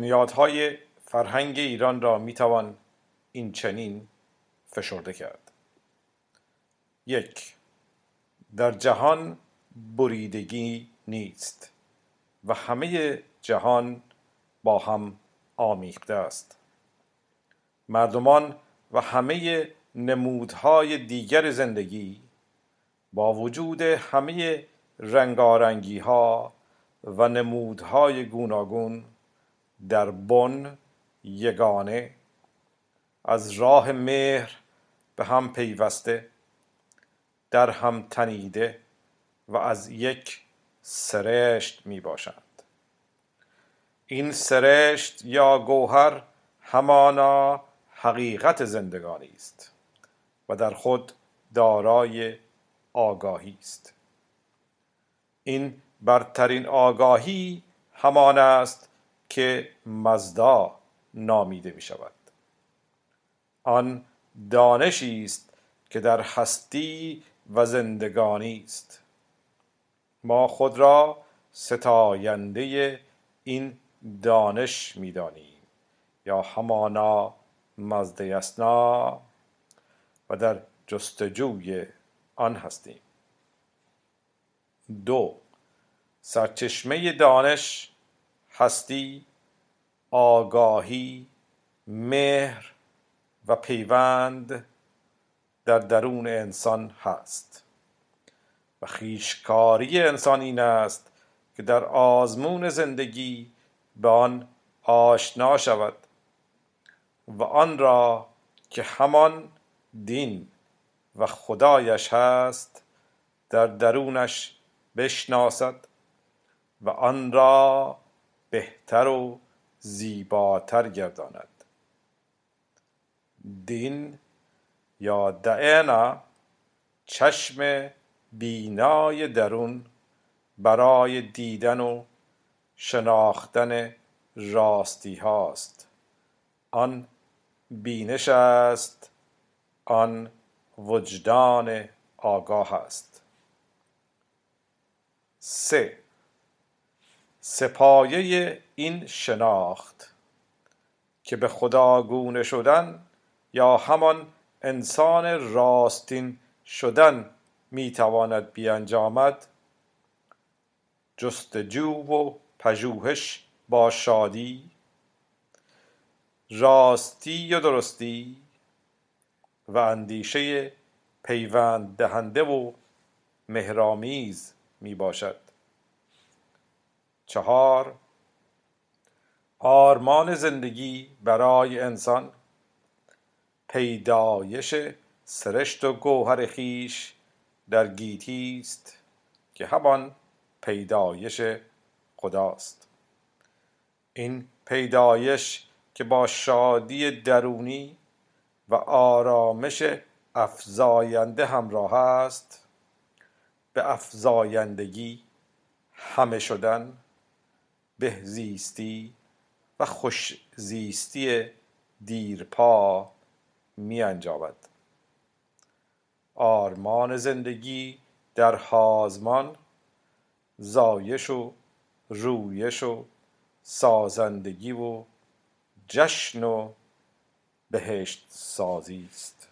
بنیادهای فرهنگ ایران را می‌توان این چنین فشرده کرد. یک در جهان بریدگی نیست و همه جهان با هم آمیخته است. مردمان و همه نمودهای دیگر زندگی با وجود همه رنگارنگی ها و نمودهای گوناگون در بن یگانه از راه مهر به هم پیوسته در هم تنیده و از یک سرشت می باشند این سرشت یا گوهر همانا حقیقت زندگانی است و در خود دارای آگاهی است. این برترین آگاهی همان است که مزدا نامیده می شود آن دانشی است که در هستی و زندگانی است. ما خود را ستاینده این دانش می‌دانیم. یا همانا مزد یسنا و در جستجوی آن هستیم. دو سرچشمه دانش هستی آگاهی مهر و پیوند در درون انسان هست. و خیشکاری انسان این است که در آزمون زندگی به آن آشنا شود و آن را که همان دین و خدایش هست در درونش بشناسد و آن را بهتر و زیباتر گرداند. دین یا دعنا چشم بینای درون برای دیدن و شناختن راستی هاست. آن بینش است آن وجدان آگاه است. سه سپایه این شناخت که به خداگونه شدن یا همان انسان راستین شدن می‌تواند بیانجامد جستجو و پژوهش با شادی راستی و درستی و اندیشه پیوند دهنده و مهرآمیز می باشد چهار. آرمان زندگی برای انسان. پیدایش سرشت و گوهر خویش در گیتی است که همان پیدایش خداست. این پیدایش که با شادی درونی و آرامش افزاینده همراه است به افزایندگی همه شدن بهزیستی و خوشزیستی دیرپا می انجامد آرمان زندگی در حازمان زایش و رویش و سازندگی و جشن و بهشت سازی است.